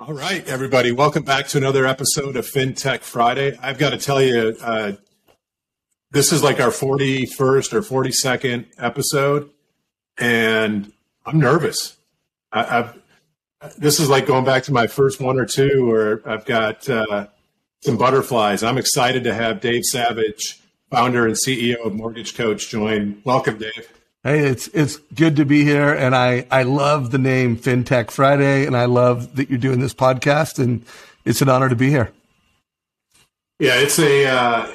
All right, everybody, welcome back to another episode of FinTech Friday. I've got to tell you, uh, this is like our 41st or 42nd episode, and I'm nervous. I, have this is like going back to my first one or two, where I've got uh, some butterflies. I'm excited to have Dave Savage, founder and CEO of Mortgage Coach, join. Welcome, Dave. Hey, it's it's good to be here, and I I love the name FinTech Friday, and I love that you're doing this podcast, and it's an honor to be here. Yeah, it's a uh,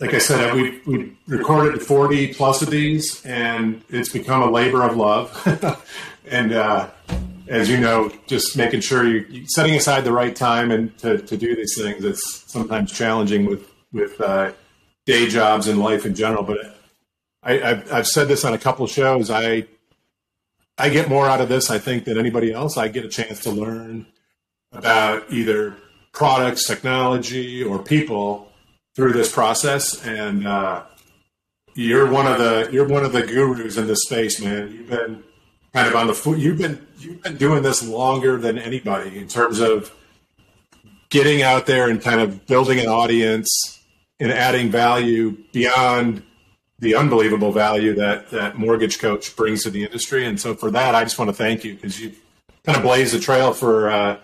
like I said, we we recorded 40 plus of these, and it's become a labor of love. and uh, as you know, just making sure you're setting aside the right time and to, to do these things. It's sometimes challenging with with uh, day jobs and life in general, but I, have I've said this on a couple of shows. I I get more out of this, I think, than anybody else. I get a chance to learn about either products, technology, or people through this process. And uh, you're one of the you're one of the gurus in this space, man. You've been kind of on the foot. You've been you've been doing this longer than anybody in terms of getting out there and kind of building an audience and adding value beyond the unbelievable value that that mortgage coach brings to the industry. And so for that, I just want to thank you because you've kind of blazed the trail for uh,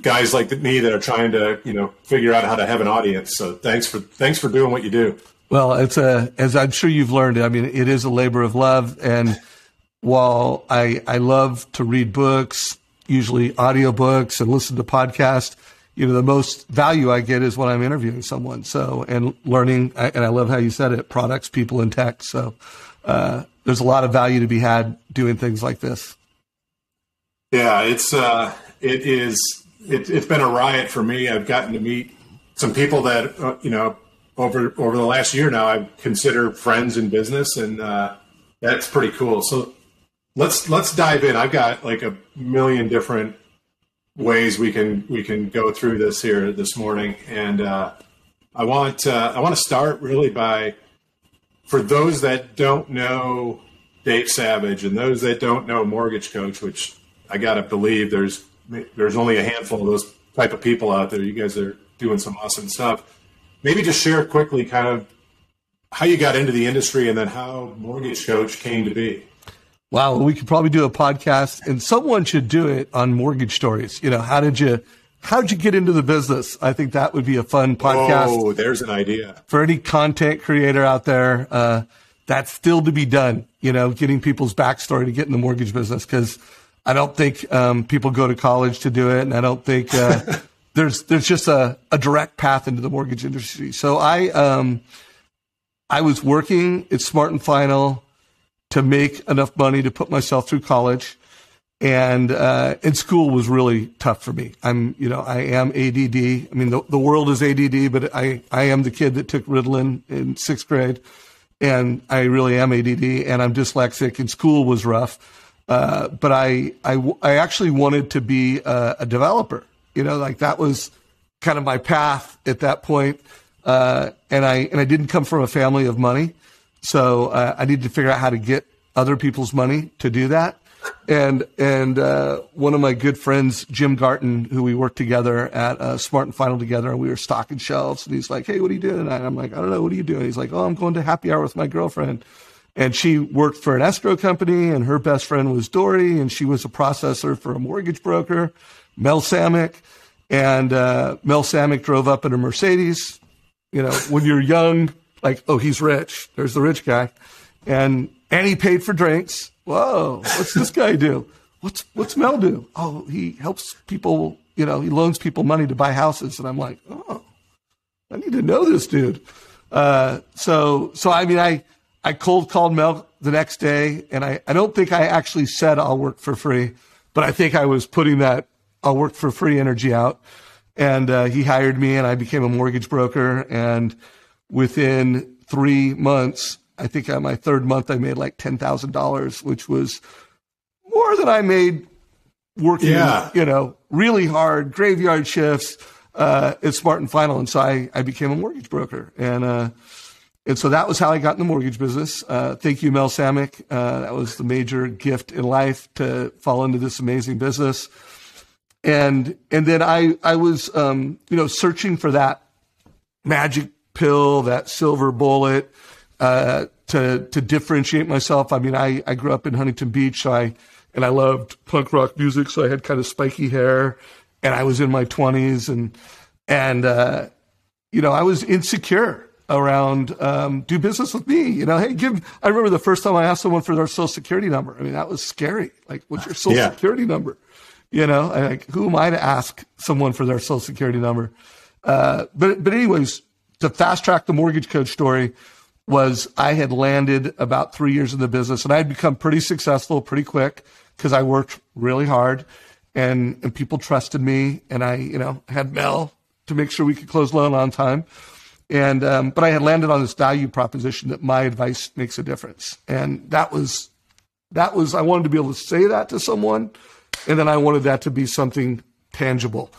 guys like me that are trying to you know figure out how to have an audience. So thanks for thanks for doing what you do. Well, it's a as I'm sure you've learned. I mean, it is a labor of love, and while I I love to read books, usually audiobooks, and listen to podcasts you know, the most value I get is when I'm interviewing someone. So, and learning, and I love how you said it, products, people, and tech. So, uh, there's a lot of value to be had doing things like this. Yeah, it's, uh, it is, it, has been a riot for me. I've gotten to meet some people that, uh, you know, over, over the last year now, I consider friends in business and, uh, that's pretty cool. So let's, let's dive in. I've got like a million different ways we can we can go through this here this morning, and uh, I want uh, I want to start really by for those that don't know Dave Savage and those that don't know Mortgage Coach, which I gotta believe there's there's only a handful of those type of people out there. You guys are doing some awesome stuff. Maybe just share quickly, kind of how you got into the industry and then how Mortgage Coach came to be. Wow, we could probably do a podcast, and someone should do it on mortgage stories. You know, how did you how did you get into the business? I think that would be a fun podcast. Oh, there's an idea for any content creator out there. Uh, that's still to be done. You know, getting people's backstory to get in the mortgage business because I don't think um, people go to college to do it, and I don't think uh, there's there's just a, a direct path into the mortgage industry. So I um, I was working at Smart and Final to make enough money to put myself through college. And, uh, and school was really tough for me. I'm, you know, I am ADD. I mean, the, the world is ADD, but I, I am the kid that took Ritalin in sixth grade and I really am ADD and I'm dyslexic and school was rough. Uh, but I, I, I actually wanted to be a, a, developer, you know, like that was kind of my path at that point. Uh, and I, and I didn't come from a family of money. So uh, I needed to figure out how to get other people's money to do that. And and uh, one of my good friends, Jim Garton, who we worked together at uh, Smart and Final together, and we were stocking shelves. And he's like, "Hey, what are you doing?" And I'm like, "I don't know. What are you doing?" He's like, "Oh, I'm going to happy hour with my girlfriend." And she worked for an escrow company, and her best friend was Dory, and she was a processor for a mortgage broker, Mel Samick. And uh, Mel Samick drove up in a Mercedes. You know, when you're young, like, oh, he's rich. There's the rich guy. And, and he paid for drinks. Whoa, what's this guy do? What's, what's Mel do? Oh, he helps people, you know, he loans people money to buy houses. And I'm like, oh, I need to know this dude. Uh, so, so I mean, I, I cold called Mel the next day and I, I don't think I actually said I'll work for free, but I think I was putting that I'll work for free energy out. And, uh, he hired me and I became a mortgage broker and, within three months, I think on my third month, I made like $10,000, which was more than I made working, yeah. you know, really hard graveyard shifts, uh, at Smart and Final. And so I, I became a mortgage broker. And, uh, and so that was how I got in the mortgage business. Uh, thank you, Mel Samick. Uh, that was the major gift in life to fall into this amazing business. and and then I I was um, you know searching for that magic pill, that silver bullet uh, to to differentiate myself. I mean, I I grew up in Huntington Beach, so I and I loved punk rock music, so I had kind of spiky hair, and I was in my twenties, and and uh, you know I was insecure around um, do business with me. You know, hey, give. I remember the first time I asked someone for their social security number. I mean, that was scary. Like, what's your social yeah. security number? You know, like who am I to ask someone for their social security number? Uh, but but anyways, to fast track the mortgage coach story was I had landed about three years in the business and I had become pretty successful pretty quick because I worked really hard and and people trusted me and I you know had Mel to make sure we could close loan on time. And um, but I had landed on this value proposition that my advice makes a difference, and that was that was I wanted to be able to say that to someone and then I wanted that to be something tangible.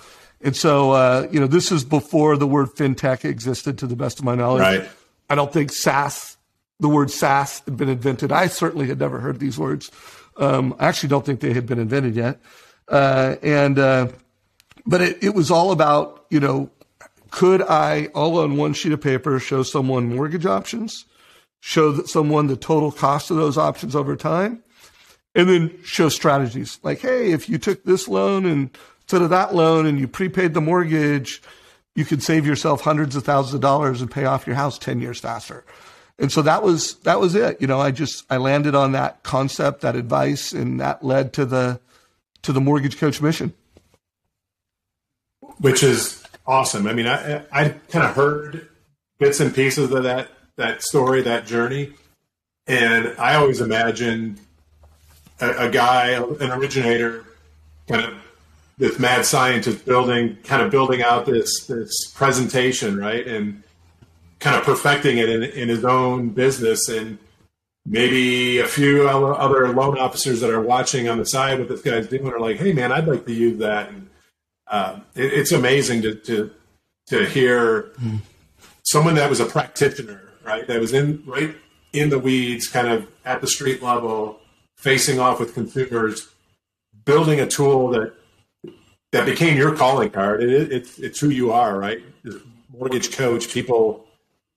And so, uh, you know, this is before the word fintech existed, to the best of my knowledge. Right. I don't think SaaS, the word SaaS, had been invented. I certainly had never heard these words. Um, I actually don't think they had been invented yet. Uh, and, uh, but it, it was all about, you know, could I, all on one sheet of paper, show someone mortgage options, show someone the total cost of those options over time, and then show strategies like, hey, if you took this loan and instead of that loan and you prepaid the mortgage, you could save yourself hundreds of thousands of dollars and pay off your house 10 years faster. And so that was that was it. You know, I just I landed on that concept, that advice, and that led to the to the mortgage coach mission. Which is awesome. I mean, I I kind of heard bits and pieces of that that story, that journey, and I always imagined a, a guy, an originator, kind of this mad scientist building, kind of building out this this presentation, right, and kind of perfecting it in, in his own business, and maybe a few other loan officers that are watching on the side what this guy's doing are like, "Hey, man, I'd like to use that." And uh, it, it's amazing to to to hear mm. someone that was a practitioner, right, that was in right in the weeds, kind of at the street level, facing off with consumers, building a tool that that became your calling card. It, it, it's who you are, right? Mortgage coach. People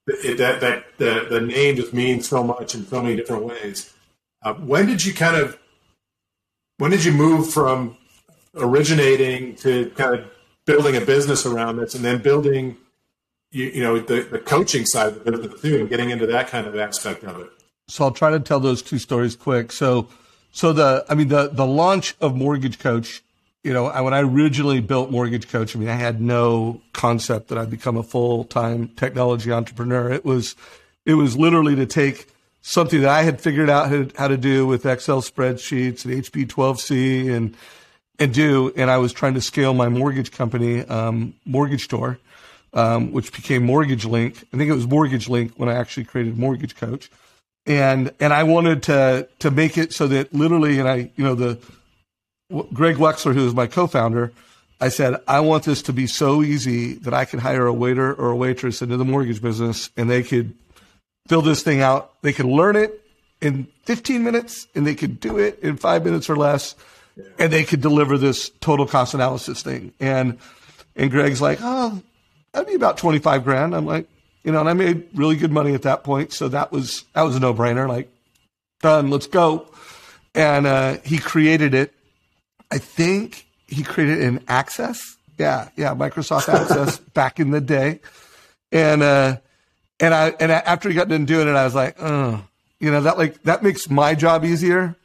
it, that that the the name just means so much in so many different ways. Uh, when did you kind of when did you move from originating to kind of building a business around this, and then building you, you know the, the coaching side of the business too, and getting into that kind of aspect of it? So I'll try to tell those two stories quick. So, so the, I mean, the, the launch of Mortgage Coach, you know, when I originally built Mortgage Coach, I mean, I had no concept that I'd become a full time technology entrepreneur. It was, it was literally to take something that I had figured out how to, do with Excel spreadsheets and HP12C and, and do. And I was trying to scale my mortgage company, um, Mortgage Store, um, which became Mortgage Link. I think it was Mortgage Link when I actually created Mortgage Coach and and I wanted to to make it so that literally, and I, you know, the Greg Wexler, who is my co-founder, I said I want this to be so easy that I could hire a waiter or a waitress into the mortgage business, and they could fill this thing out. They could learn it in 15 minutes, and they could do it in five minutes or less, and they could deliver this total cost analysis thing. And and Greg's like, oh, that'd be about 25 grand. I'm like, you know, and I made really good money at that point. So that was, that was a no brainer. Like, done, let's go. And, uh, he created it. I think he created an Access. Yeah. Yeah. Microsoft Access back in the day. And, uh, and I, and after he got done doing it, I was like, oh, you know, that like, that makes my job easier,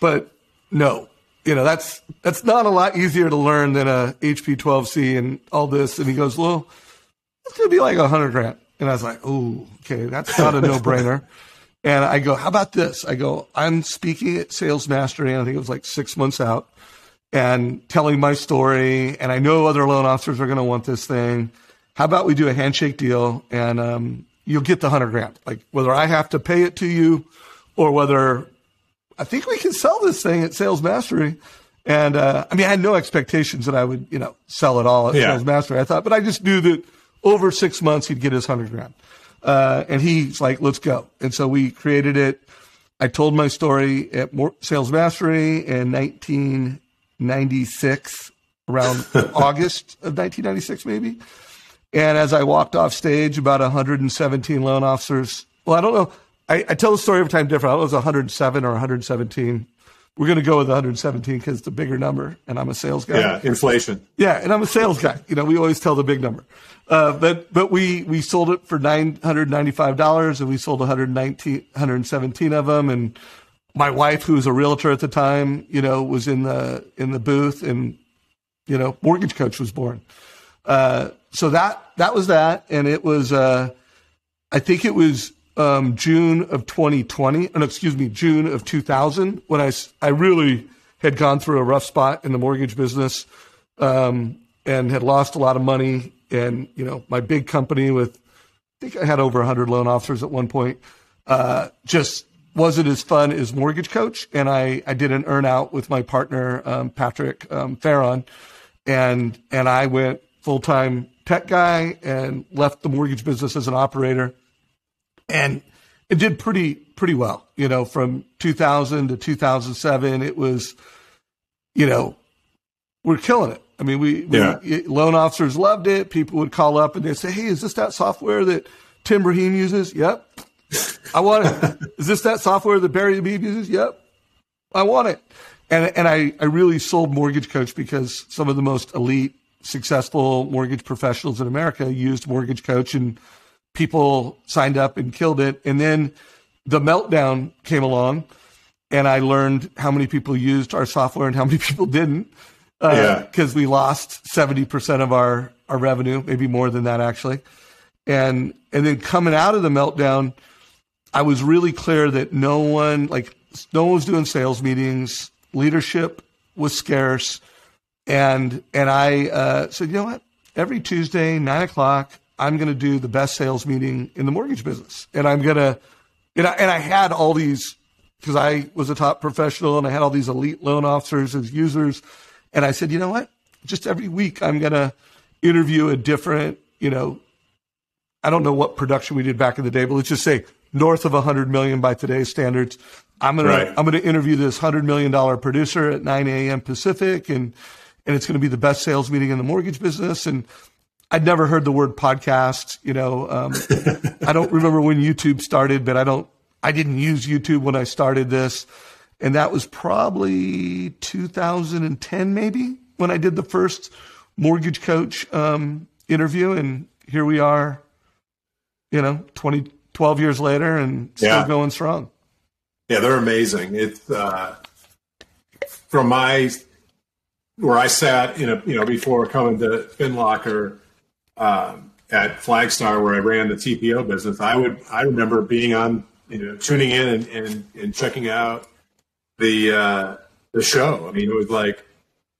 but no, you know, that's, that's not a lot easier to learn than a HP 12C and all this. And he goes, well, it's going to be like a hundred grand. And I was like, oh, okay, that's not a no brainer. and I go, how about this? I go, I'm speaking at Sales Mastery, and I think it was like six months out, and telling my story. And I know other loan officers are going to want this thing. How about we do a handshake deal and um, you'll get the hundred grand? Like whether I have to pay it to you or whether I think we can sell this thing at Sales Mastery. And uh, I mean, I had no expectations that I would, you know, sell it all at yeah. Sales Mastery. I thought, but I just knew that over six months, he'd get his hundred grand. Uh, and he's like, let's go. And so we created it. I told my story at Sales Mastery in 1996 around August of 1996, maybe. And as I walked off stage, about 117 loan officers. Well, I don't know. I, I tell the story every time different. I don't know if it was 107 or 117. We're going to go with 117 because it's a bigger number, and I'm a sales guy. Yeah, inflation. Yeah, and I'm a sales guy. You know, we always tell the big number. Uh, but but we we sold it for nine hundred ninety five dollars, and we sold 119, 117 of them. And my wife, who was a realtor at the time, you know, was in the in the booth, and you know, Mortgage Coach was born. Uh, so that that was that, and it was uh, I think it was um, June of 2020, no, excuse me, June of 2000 when I I really had gone through a rough spot in the mortgage business um, and had lost a lot of money, and you know, my big company with I think I had over 100 loan officers at one point. Uh, just wasn't as fun as Mortgage Coach, and I I did an earn out with my partner um, Patrick um, Farron, and and I went full time tech guy and left the mortgage business as an operator, and it did pretty pretty well. You know, from 2000 to 2007, it was, you know, we're killing it. I mean, we, Yeah. we loan officers loved it. People would call up and they'd say, "Hey, is this that software that Tim Braheem uses?" Yep. I want it. is this that software that Barry Habib uses? Yep. I want it. And and I, I really sold Mortgage Coach because some of the most elite, successful mortgage professionals in America used Mortgage Coach and people signed up and killed it. And then the meltdown came along and I learned how many people used our software and how many people didn't. Uh, yeah. Because we lost 70% of our, our revenue, maybe more than that actually. And, and then coming out of the meltdown, I was really clear that no one, like, no one was doing sales meetings. Leadership was scarce. And, and I uh, said, you know what? Every Tuesday, nine o'clock, I'm going to do the best sales meeting in the mortgage business. And I'm going to, and I, and I had all these, because I was a top professional and I had all these elite loan officers as users. And I said, you know what? Just every week, I'm going to interview a different, you know, I don't know what production we did back in the day, but let's just say north of 100 million by today's standards. I'm gonna Right. I'm gonna interview this 100 million dollar producer at 9 a.m. Pacific, and and it's gonna be the best sales meeting in the mortgage business. And I'd never heard the word podcast. You know, um, I don't remember when YouTube started, but I don't. I didn't use YouTube when I started this, and that was probably 2010, maybe when I did the first mortgage coach um, interview, and here we are you know, 20, 12 years later and still Yeah. going strong. Yeah, they're amazing. It's uh, from my where I sat in a you know before coming to FinLocker um, at Flagstar where I ran the TPO business. I would I remember being on you know tuning in and and, and checking out the uh, the show. I mean, it was like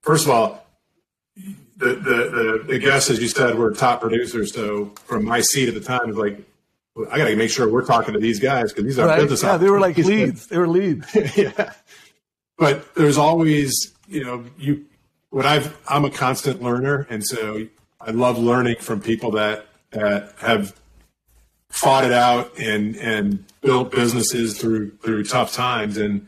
first of all. The, the, the, the guests, as you said, were top producers. So from my seat at the time, it was like, I got to make sure we're talking to these guys because these are Right? business Yeah, they were like leads. They were leads. yeah. But there's always, you know, you what I've I'm a constant learner and so I love learning from people that that have fought it out and and built businesses through through tough times and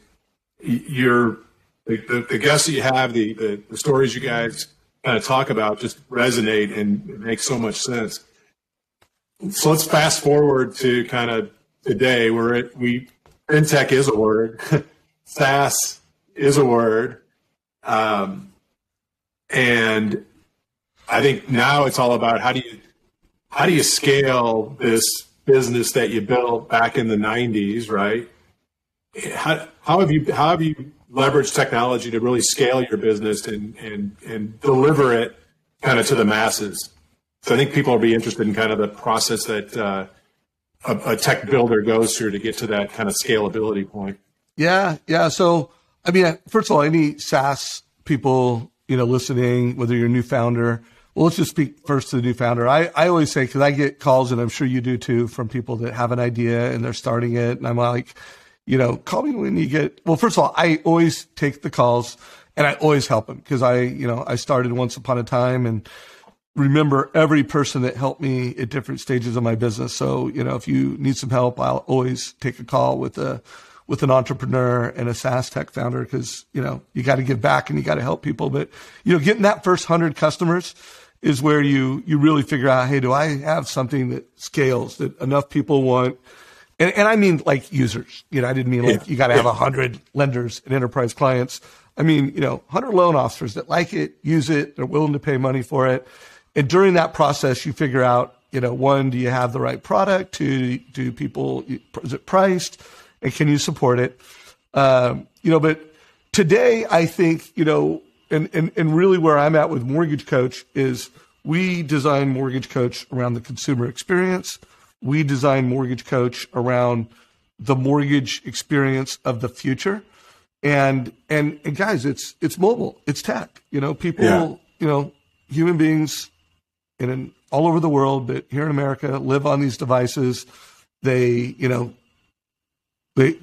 you're the, the, the guests that you have the, the the stories you guys kind of talk about just resonate and make so much sense. So let's fast forward to kind of today where it, we fintech is a word, SaaS is a word, um, and I think now it's all about how do you how do you scale this business that you built back in the '90s, right? How, how have you how have you leveraged technology to really scale your business and and and deliver it kind of to the masses? So I think people will be interested in kind of the process that uh, a, a tech builder goes through to get to that kind of scalability point. Yeah, yeah. So, I mean, first of all, any SaaS people, you know, listening, whether you're a new founder, well, let's just speak first to the new founder. I, I always say, because I get calls, and I'm sure you do too, from people that have an idea and they're starting it. And I'm like, you know, call me when you get, well, first of all, I always take the calls and I always help them because I, you know, I started once upon a time and remember every person that helped me at different stages of my business. So, you know, if you need some help, I'll always take a call with a with an entrepreneur and a SaaS tech founder because, you know, you got to give back and you got to help people. But, you know, getting that first hundred customers is where you, you really figure out, Hey, do I have something that scales that enough people want? And, and I mean like users, you know, I didn't mean like yeah. you got to have a hundred lenders and enterprise clients. I mean, you know, hundred loan officers that like it, use it, they're willing to pay money for it. And during that process, you figure out, you know, one, do you have the right product? Two, do people, is it priced? and can you support it? Um, you know, but today I think, you know, and, and, and really where I'm at with Mortgage Coach is we design Mortgage Coach around the consumer experience. We design Mortgage Coach around the mortgage experience of the future. And, and, and guys, it's, it's mobile, it's tech, you know, people, yeah. you know, human beings in all over the world, but here in America live on these devices. They, you know, they,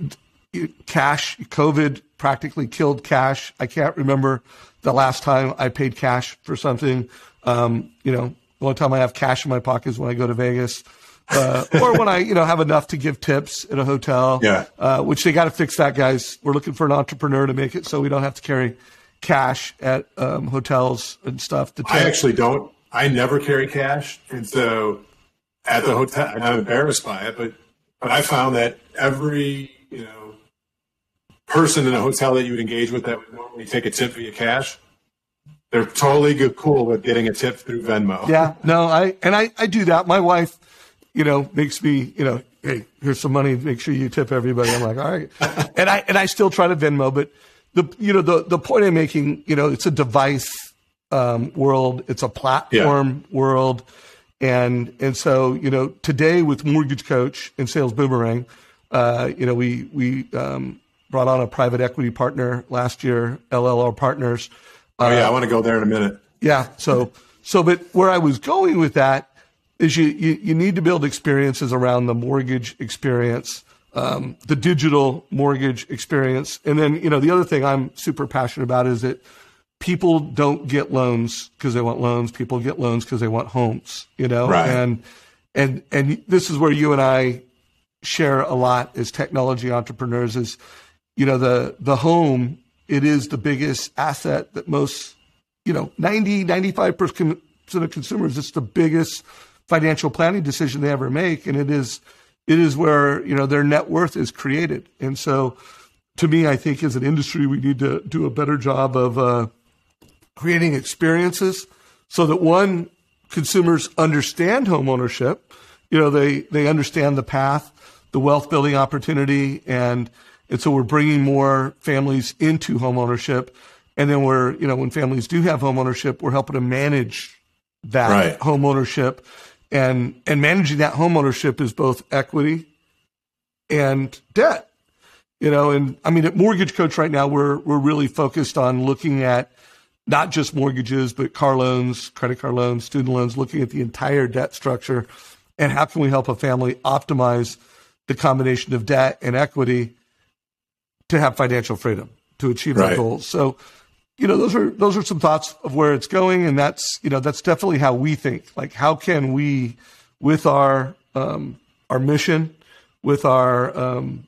cash, COVID practically killed cash. I can't remember the last time I paid cash for something. Um, you know, the only time I have cash in my pocket is when I go to Vegas. Uh, or when I, you know, have enough to give tips at a hotel. Yeah. Uh, which they got to fix that, guys. We're looking for an entrepreneur to make it so we don't have to carry cash at um, hotels and stuff. To I actually don't. I never carry cash, and so at the hotel, I'm embarrassed by it, but but I found that every you know person in a hotel that you would engage with that would normally take a tip via cash, they're totally good, cool with getting a tip through Venmo. Yeah, no, I and I I do that. My wife, you know, makes me you know, hey, here's some money. Make sure you tip everybody. I'm like, all right, and I and I still try to Venmo, but the you know the the point I'm making, you know, it's a device um, world, it's a platform yeah. world and, and so, you know, today with Mortgage Coach and Sales Boomerang, uh, you know, we, we, um, brought on a private equity partner last year, LLR Partners. Oh yeah, I want to go there in a minute. Yeah. So, so, but where I was going with that is you, you, you need to build experiences around the mortgage experience, um, the digital mortgage experience. And then, you know, the other thing I'm super passionate about is that people don't get loans because they want loans. People get loans because they want homes, you know? Right. And, and, and this is where you and I share a lot as technology entrepreneurs is, you know, the, the home, it is the biggest asset that most, you know, 90, 95% of consumers, it's the biggest financial planning decision they ever make. And it is, it is where, you know, their net worth is created. And so to me, I think as an industry, we need to do a better job of, uh, creating experiences so that one, consumers understand homeownership. You know, they, they understand the path, the wealth building opportunity, and, and so we're bringing more families into homeownership. And then we're, you know, when families do have homeownership, we're helping to manage that right. homeownership. And, and managing that homeownership is both equity and debt. You know, and I mean, at Mortgage Coach right now, we're, we're really focused on looking at not just mortgages, but car loans, credit card loans, student loans, looking at the entire debt structure and how can we help a family optimize the combination of debt and equity to have financial freedom to achieve right. their goals. So, you know, those are those are some thoughts of where it's going, and that's you know that's definitely how we think. Like, how can we, with our um, our mission, with our um,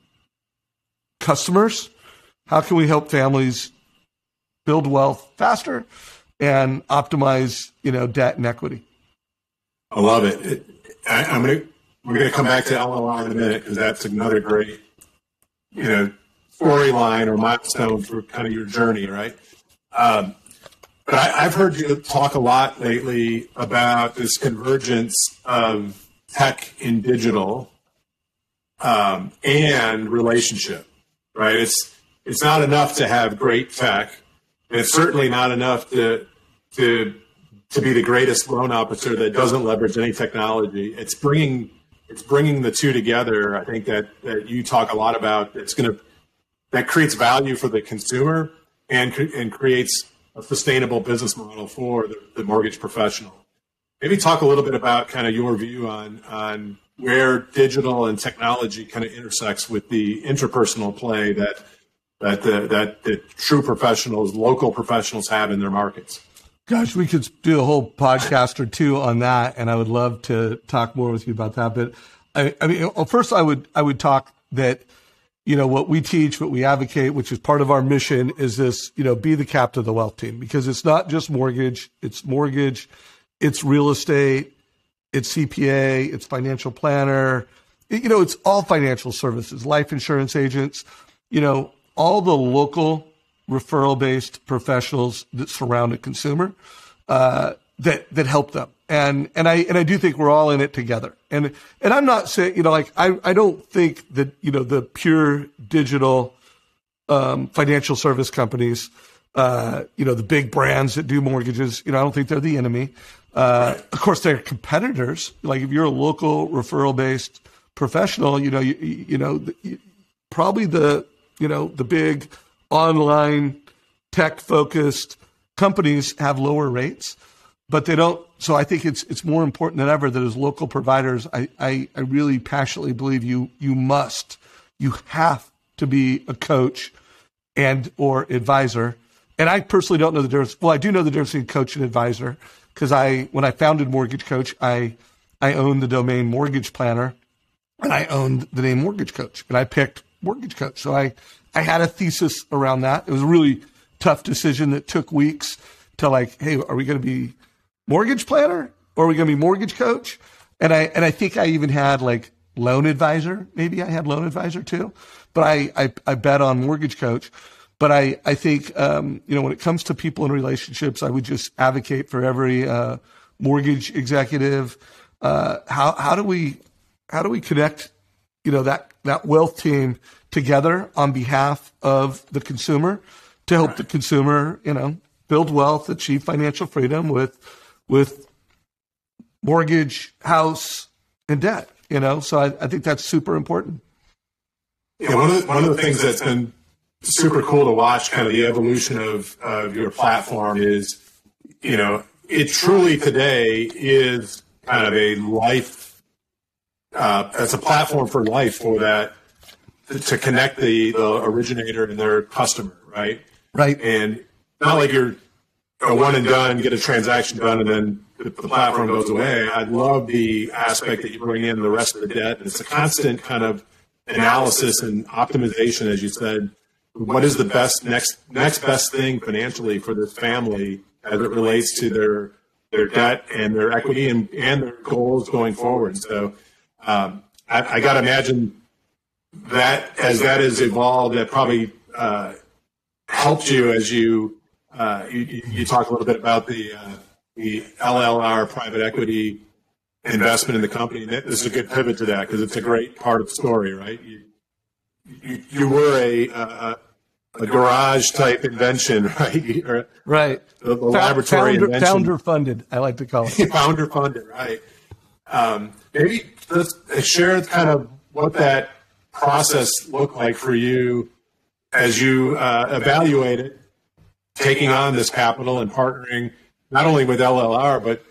customers, how can we help families build wealth faster and optimize, you know, debt and equity. I love it. it I, am gonna we're gonna come back to LLR in a minute because that's another great, you know, storyline or milestone for kind of your journey, right? Um, but I, have heard you talk a lot lately about this convergence of tech and digital um, and relationship, right? It's it's not enough to have great tech it's certainly not enough to to to be the greatest loan officer that doesn't leverage any technology. It's bringing it's bringing the two together. I think that that you talk a lot about. It's going to that creates value for the consumer and and creates a sustainable business model for the, the mortgage professional. Maybe talk a little bit about kind of your view on on where digital and technology kind of intersects with the interpersonal play that that the, that the true professionals, local professionals have in their markets. Gosh, we could do a whole podcast or two on that, and I would love to talk more with you about that. But I, I mean, first, I would I would talk that you know, what we teach, what we advocate, which is part of our mission is this, you know, be the captain of the wealth team because it's not just mortgage, it's mortgage, it's real estate, it's CPA, it's financial planner, you know, it's all financial services, life insurance agents, you know, all the local referral based professionals that surround a consumer, uh, that, that help them. And, and I, and I do think we're all in it together. And, and I'm not saying, you know, like, I, I don't think that, you know, the pure digital, um, financial service companies, uh, you know, the big brands that do mortgages, you know, I don't think they're the enemy. Uh, of course, they're competitors. Like if you're a local referral based professional, you know, you, you know, probably the, you know, the big online tech focused companies have lower rates but they don't. So I think it's it's more important than ever that as local providers, I, I, I really passionately believe you you must you have to be a coach and or advisor. And I personally don't know the difference. Well, I do know the difference between coach and advisor because I when I founded Mortgage Coach, I I owned the domain Mortgage Planner, and I owned the name Mortgage Coach, and I picked Mortgage Coach. So I I had a thesis around that. It was a really tough decision that took weeks to like, hey, are we going to be mortgage planner or are we going to be mortgage coach? And I, and I think I even had like loan advisor. Maybe I had loan advisor too, but I, I, I bet on mortgage coach. But I, I think, um, you know, when it comes to people and relationships, I would just advocate for every, uh, mortgage executive. Uh, how, how do we, how do we connect, you know, that, that wealth team together on behalf of the consumer to help the consumer, you know, build wealth, achieve financial freedom with, with mortgage, house, and debt. You know, so I, I think that's super important. Yeah, one of the, one of the things that's been super cool to watch, kind of the evolution of of your platform, is you know it truly today is kind of a life. Uh, it's a platform for life for that to connect the the originator and their customer, right? Right. And not like you're a one and done, get a transaction done, and then the, the platform goes away. I love the aspect that you bring in the rest of the debt. And it's a constant kind of analysis and optimization, as you said. What is the best next next best thing financially for this family as it relates to their their debt and their equity and, and their goals going forward? So um, I, I got to imagine that as that has evolved, that probably uh, helped you as you uh, you, you talk a little bit about the uh, the LLR private equity investment in the company. This is a good pivot to that because it's a great part of the story, right? You you, you were a, a a garage type invention, right? Right. The, the laboratory founder, invention. founder funded. I like to call it founder funded, right? Um, maybe let's share kind of what that process looked like for you as you uh, evaluated taking on this capital and partnering not only with LLR but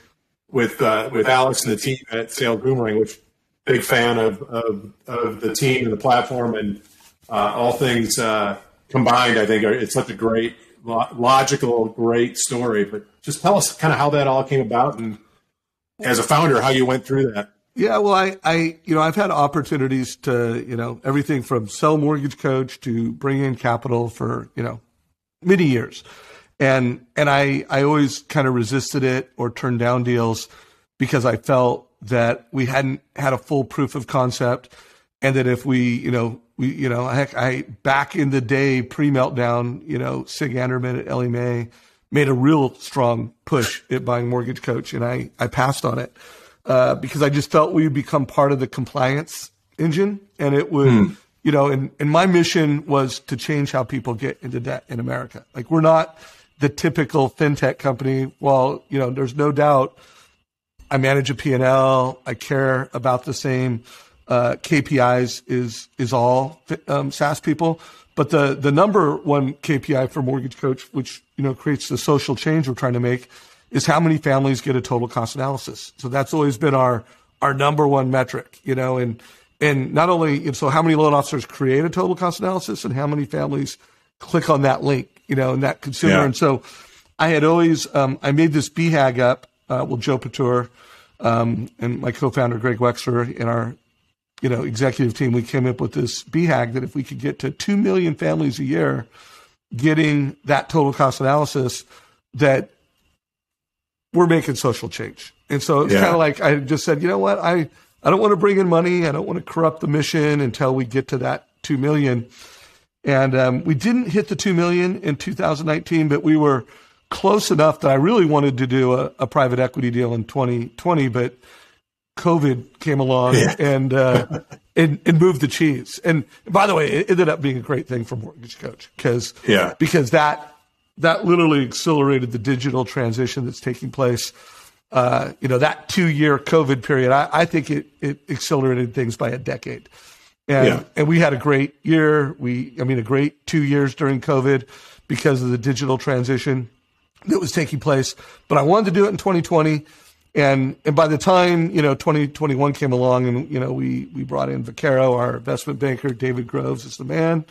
with uh, with Alex and the team at Sales Boomerang, which big fan of, of, of the team and the platform and uh, all things uh, combined. I think it's such a great, logical, great story. But just tell us kind of how that all came about and as a founder, how you went through that. Yeah, well, I, I, you know, I've had opportunities to, you know, everything from sell mortgage coach to bring in capital for, you know, many years. And, and I, I always kind of resisted it or turned down deals because I felt that we hadn't had a full proof of concept. And that if we, you know, we, you know, heck, I, back in the day, pre meltdown, you know, Sig Anderman at Ellie Mae made a real strong push at buying Mortgage Coach. And I, I passed on it, uh, because I just felt we would become part of the compliance engine and it would, hmm you know, and, and my mission was to change how people get into debt in America. Like we're not the typical fintech company. Well, you know, there's no doubt I manage a P&L. I care about the same uh, KPIs is is all um, SaaS people. But the the number one KPI for Mortgage Coach, which you know creates the social change we're trying to make, is how many families get a total cost analysis. So that's always been our our number one metric. You know, and and not only, so how many loan officers create a total cost analysis and how many families click on that link, you know, and that consumer. Yeah. And so I had always, um, I made this BHAG up, uh, with Joe Patur, um, and my co-founder Greg Wexler in our you know, executive team, we came up with this BHAG that if we could get to 2 million families a year getting that total cost analysis, that we're making social change. And so it's yeah. kind of like I just said, you know what? I, I don't want to bring in money. I don't want to corrupt the mission until we get to that 2 million. And um, we didn't hit the 2 million in 2019, but we were close enough that I really wanted to do a, a private equity deal in 2020, but COVID came along yeah. and, uh, and, and moved the cheese. And by the way, it ended up being a great thing for Mortgage Coach because yeah. because that that literally accelerated the digital transition that's taking place. Uh, you know, that two year COVID period, I, I, think it, it accelerated things by a decade. And, yeah. and we had a great year. We, I mean, a great two years during COVID because of the digital transition that was taking place. But I wanted to do it in 2020. And, and by the time, you know, 2021 came along and, you know, we, we brought in Vaquero, our investment banker, David Groves is the man.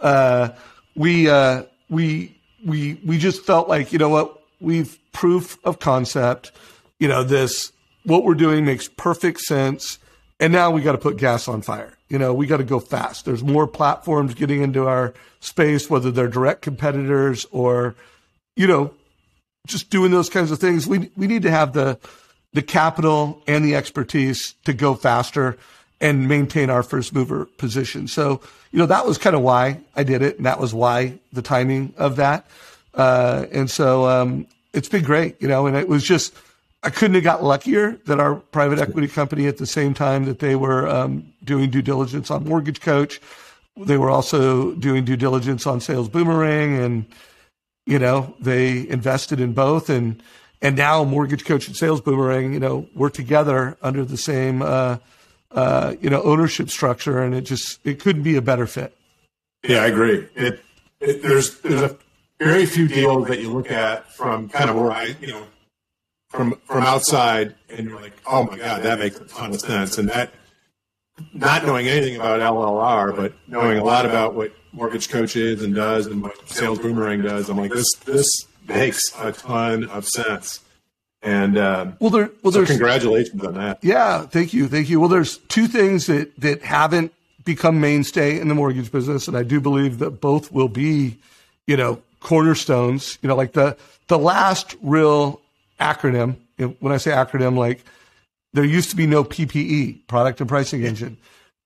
Uh, we, uh, we, we, we just felt like, you know what, we've proof of concept, you know, this, what we're doing makes perfect sense. And now we got to put gas on fire. You know, we got to go fast. There's more platforms getting into our space, whether they're direct competitors or, you know, just doing those kinds of things. We, we need to have the, the capital and the expertise to go faster and maintain our first mover position. So, you know, that was kind of why I did it. And that was why the timing of that. Uh, and so, um, it's been great, you know, and it was just, I couldn't have got luckier that our private equity company at the same time that they were, um, doing due diligence on mortgage coach, they were also doing due diligence on sales boomerang and, you know, they invested in both and, and now mortgage coach and sales boomerang, you know, we're together under the same, uh, uh, you know, ownership structure, and it just it couldn't be a better fit. Yeah, I agree. It, it there's there's a very few deals that you look at from kind of where I, you know, from from outside, and you're like, oh my god, that makes a ton of sense, and that not knowing anything about LLR, but knowing a lot about what mortgage coach is and does, and what sales boomerang does, I'm like, this this makes a ton of sense. And uh, well, there, well, so there's congratulations on that. Yeah, thank you, thank you. Well, there's two things that that haven't become mainstay in the mortgage business, and I do believe that both will be, you know, cornerstones. You know, like the the last real acronym. When I say acronym, like there used to be no PPE, product and pricing engine,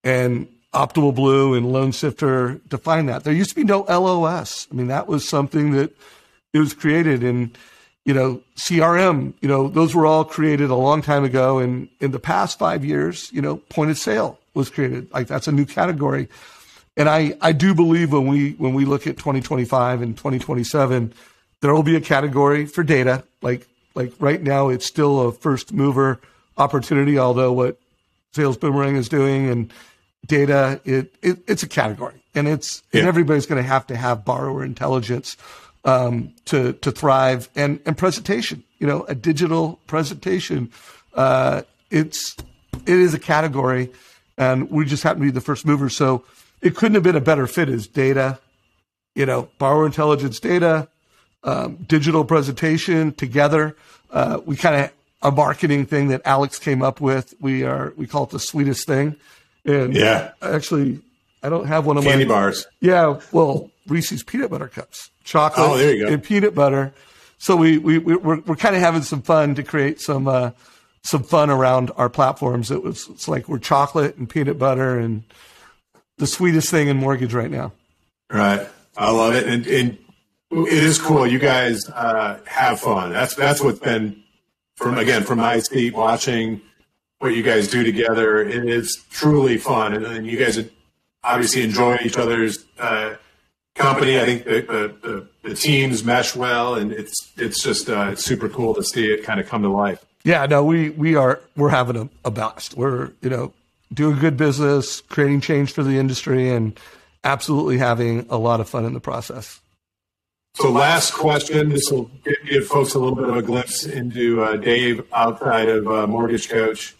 and Optimal Blue and Loan Sifter define that. There used to be no LOS. I mean, that was something that it was created in, you know, CRM, you know, those were all created a long time ago. And in the past five years, you know, point of sale was created. Like that's a new category. And I, I do believe when we, when we look at 2025 and 2027, there will be a category for data. Like, like right now, it's still a first mover opportunity, although what Sales Boomerang is doing and data, it, it it's a category and it's, yeah. and everybody's going to have to have borrower intelligence um, to to thrive and and presentation. You know, a digital presentation. Uh, it's it is a category, and we just happen to be the first mover. So it couldn't have been a better fit as data. You know, borrower intelligence data, um, digital presentation together. Uh, we kind of a marketing thing that Alex came up with. We are we call it the sweetest thing. And yeah, actually, I don't have one of candy my candy bars. Yeah, well, Reese's peanut butter cups, chocolate, oh, there you go. and peanut butter. So we we we're, we're kind of having some fun to create some uh, some fun around our platforms. It was it's like we're chocolate and peanut butter and the sweetest thing in mortgage right now. Right, I love it, and, and it is cool. You guys uh, have fun. That's that's what's been from again from my seat watching what you guys do together. It is truly fun, and, and you guys obviously enjoy each other's uh, company. I think the, the, the, teams mesh well, and it's it's just uh, it's super cool to see it kind of come to life. Yeah, no, we we are we're having a, a blast. We're you know doing good business, creating change for the industry, and absolutely having a lot of fun in the process. So, last question. This will give folks a little bit of a glimpse into uh, Dave outside of uh, Mortgage Coach.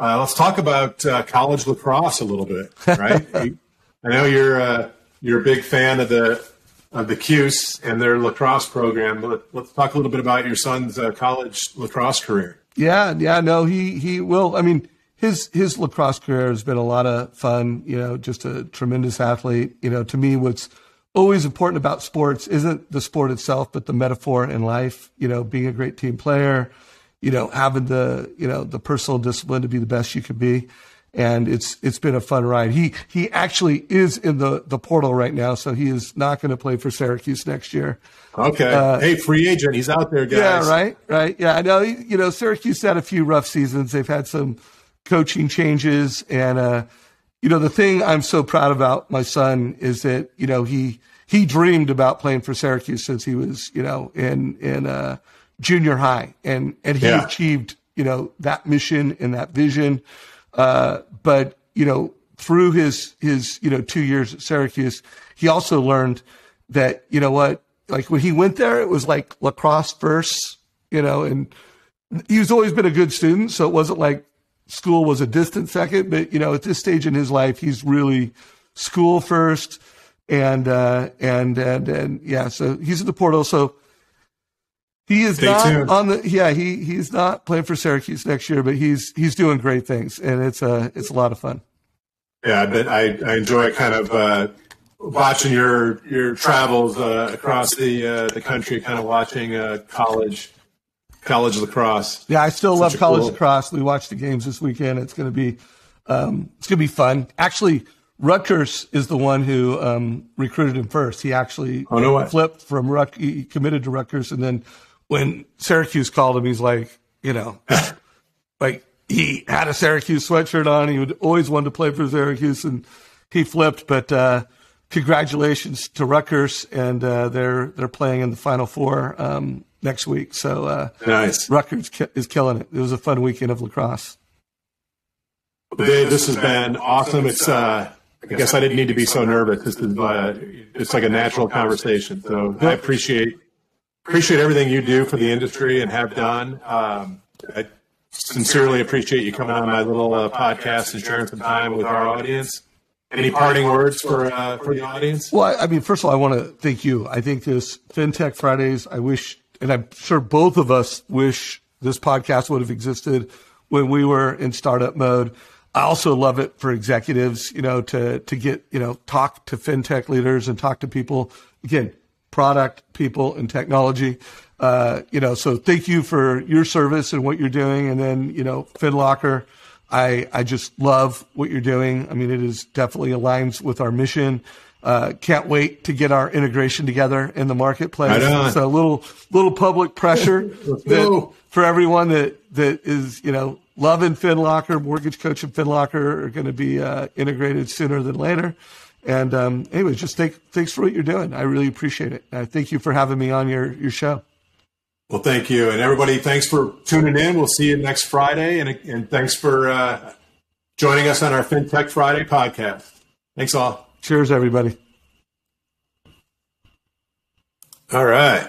Uh, let's talk about uh, college lacrosse a little bit, right? I know you're uh, you're a big fan of the of the Cuse and their lacrosse program. Let, us talk a little bit about your son's uh, college lacrosse career. Yeah, yeah, no, he he will. I mean, his his lacrosse career has been a lot of fun. You know, just a tremendous athlete. You know, to me, what's always important about sports isn't the sport itself, but the metaphor in life. You know, being a great team player. You know, having the you know the personal discipline to be the best you can be and it's it's been a fun ride. He he actually is in the the portal right now, so he is not going to play for Syracuse next year. Okay. Uh, hey, free agent, he's out there, guys. Yeah, right, right. Yeah, I know. You know, Syracuse had a few rough seasons. They've had some coaching changes, and uh, you know, the thing I'm so proud about my son is that you know he he dreamed about playing for Syracuse since he was you know in in uh, junior high, and and he yeah. achieved you know that mission and that vision. Uh, but you know, through his his you know two years at Syracuse, he also learned that you know what, like when he went there, it was like lacrosse first, you know, and he's always been a good student, so it wasn't like school was a distant second. But you know, at this stage in his life, he's really school first, and uh, and and and yeah, so he's at the portal. So he is Stay not tuned. on the yeah he he's not playing for Syracuse next year, but he's he's doing great things, and it's a uh, it's a lot of fun. Yeah, but I, I enjoy kind of uh, watching your your travels uh, across the uh, the country, kind of watching uh, college college lacrosse. Yeah, I still Such love college cool... lacrosse. We watched the games this weekend. It's going to be um, it's going to be fun. Actually, Rutgers is the one who um, recruited him first. He actually oh, no flipped from Rut. He committed to Rutgers, and then when Syracuse called him, he's like, you know, like he had a Syracuse sweatshirt on. He would always wanted to play for Syracuse, and he flipped. But uh, congratulations to Rutgers, and uh, they're they're playing in the Final Four um, next week. So uh, nice. Rutgers ki- is killing it. It was a fun weekend of lacrosse. Dave, this has been awesome. It's uh, I guess I didn't need to be so nervous. This is uh, it's like a natural conversation. So I appreciate appreciate everything you do for the industry and have done. Um, I sincerely appreciate you coming on my little uh, podcast and sharing some time with our audience. Any parting words for uh, for the audience? Well, I mean, first of all, I want to thank you. I think this FinTech Fridays. I wish, and I'm sure both of us wish this podcast would have existed when we were in startup mode. I also love it for executives, you know, to to get you know talk to fintech leaders and talk to people again product, people, and technology. Uh, you know, so thank you for your service and what you're doing. And then, you know, FinLocker, I, I just love what you're doing. I mean, it is definitely aligns with our mission. Uh, can't wait to get our integration together in the marketplace. Right so a little, little public pressure that, for everyone that, that is, you know, loving FinLocker, Mortgage Coach and FinLocker are going to be uh, integrated sooner than later. And um, anyway, just thank, thanks for what you're doing. I really appreciate it. Uh, thank you for having me on your, your show. Well, thank you. And everybody, thanks for tuning in. We'll see you next Friday. And, and thanks for uh, joining us on our FinTech Friday podcast. Thanks all. Cheers, everybody. All right.